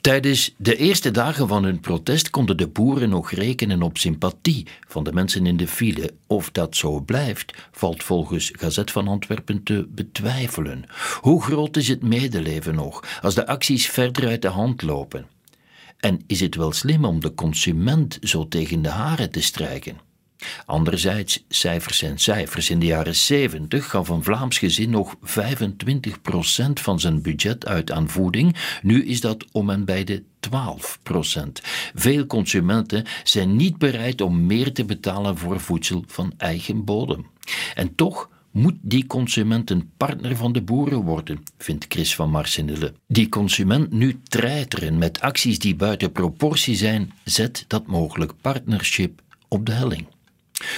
Tijdens de eerste dagen van hun protest konden de boeren nog rekenen op sympathie van de mensen in de file. Of dat zo blijft, valt volgens Gazet van Antwerpen te betwijfelen. Hoe groot is het medeleven nog als de acties verder uit de hand lopen? En is het wel slim om de consument zo tegen de haren te strijken? Anderzijds, cijfers zijn cijfers. In de jaren 70 gaf een Vlaams gezin nog 25% van zijn budget uit aan voeding. Nu is dat om en bij de 12%. Veel consumenten zijn niet bereid om meer te betalen voor voedsel van eigen bodem. En toch moet die consument een partner van de boeren worden, vindt Chris van Marsenille. Die consument nu treiteren met acties die buiten proportie zijn, zet dat mogelijk partnership op de helling.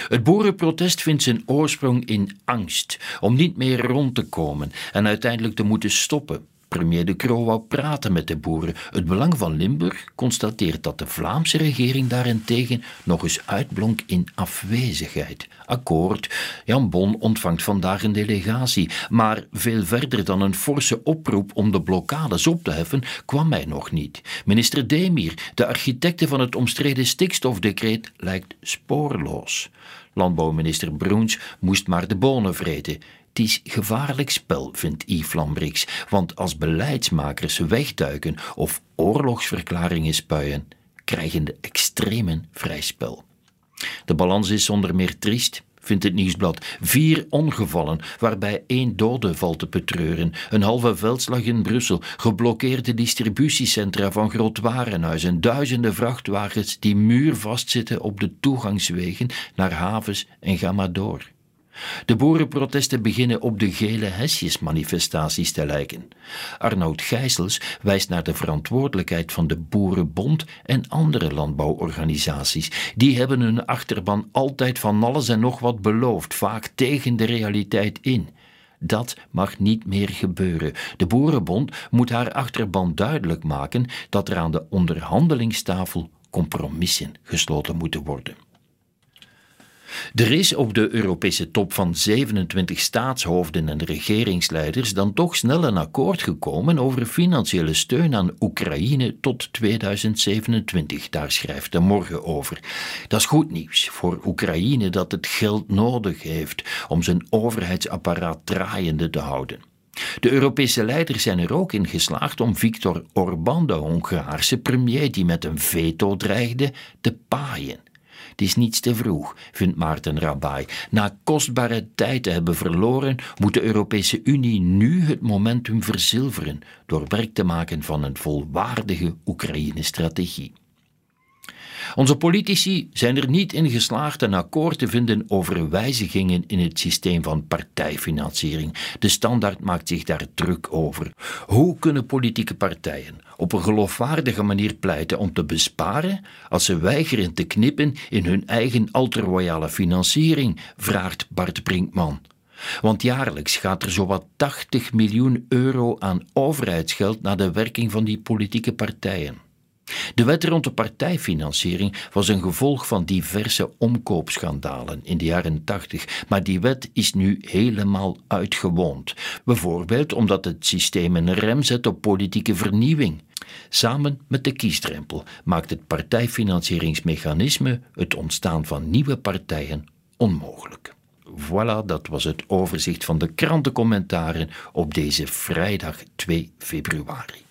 Het boerenprotest vindt zijn oorsprong in angst om niet meer rond te komen en uiteindelijk te moeten stoppen. Premier De Croo wou praten met de boeren. Het Belang van Limburg constateert dat de Vlaamse regering daarentegen nog eens uitblonk in afwezigheid. Akkoord, Jan Bon ontvangt vandaag een delegatie, maar veel verder dan een forse oproep om de blokkades op te heffen kwam hij nog niet. Minister Demir, de architecte van het omstreden stikstofdecreet, lijkt spoorloos. Landbouwminister Broens moest maar de bonen vreten. Het is gevaarlijk spel, vindt Yves Lambrix, want als beleidsmakers wegduiken of oorlogsverklaringen spuien, krijgen de extremen vrij spel. De balans is zonder meer triest, vindt het nieuwsblad. Vier ongevallen, waarbij één dode valt te betreuren. Een halve veldslag in Brussel, geblokkeerde distributiecentra van groot warenhuizen, duizenden vrachtwagens die muurvast zitten op de toegangswegen naar havens en ga maar door. De boerenprotesten beginnen op de gele hesjesmanifestaties te lijken. Arnoud Gijsels wijst naar de verantwoordelijkheid van de Boerenbond en andere landbouworganisaties. Die hebben hun achterban altijd van alles en nog wat beloofd, vaak tegen de realiteit in. Dat mag niet meer gebeuren. De Boerenbond moet haar achterban duidelijk maken dat er aan de onderhandelingstafel compromissen gesloten moeten worden. Er is op de Europese top van 27 staatshoofden en regeringsleiders dan toch snel een akkoord gekomen over financiële steun aan Oekraïne tot 2027. Daar schrijft de morgen over. Dat is goed nieuws voor Oekraïne dat het geld nodig heeft om zijn overheidsapparaat draaiende te houden. De Europese leiders zijn er ook in geslaagd om Viktor Orbán, de Hongaarse premier die met een veto dreigde, te paaien. Het is niets te vroeg, vindt Maarten Rabai. Na kostbare tijd te hebben verloren, moet de Europese Unie nu het momentum verzilveren door werk te maken van een volwaardige Oekraïne-strategie. Onze politici zijn er niet in geslaagd een akkoord te vinden over wijzigingen in het systeem van partijfinanciering. De standaard maakt zich daar druk over. Hoe kunnen politieke partijen op een geloofwaardige manier pleiten om te besparen als ze weigeren te knippen in hun eigen ultra-royale financiering? vraagt Bart Brinkman. Want jaarlijks gaat er zowat 80 miljoen euro aan overheidsgeld naar de werking van die politieke partijen. De wet rond de partijfinanciering was een gevolg van diverse omkoopschandalen in de jaren 80, maar die wet is nu helemaal uitgewoond. Bijvoorbeeld omdat het systeem een rem zet op politieke vernieuwing. Samen met de kiesdrempel maakt het partijfinancieringsmechanisme het ontstaan van nieuwe partijen onmogelijk. Voilà, dat was het overzicht van de krantencommentaren op deze vrijdag 2 februari.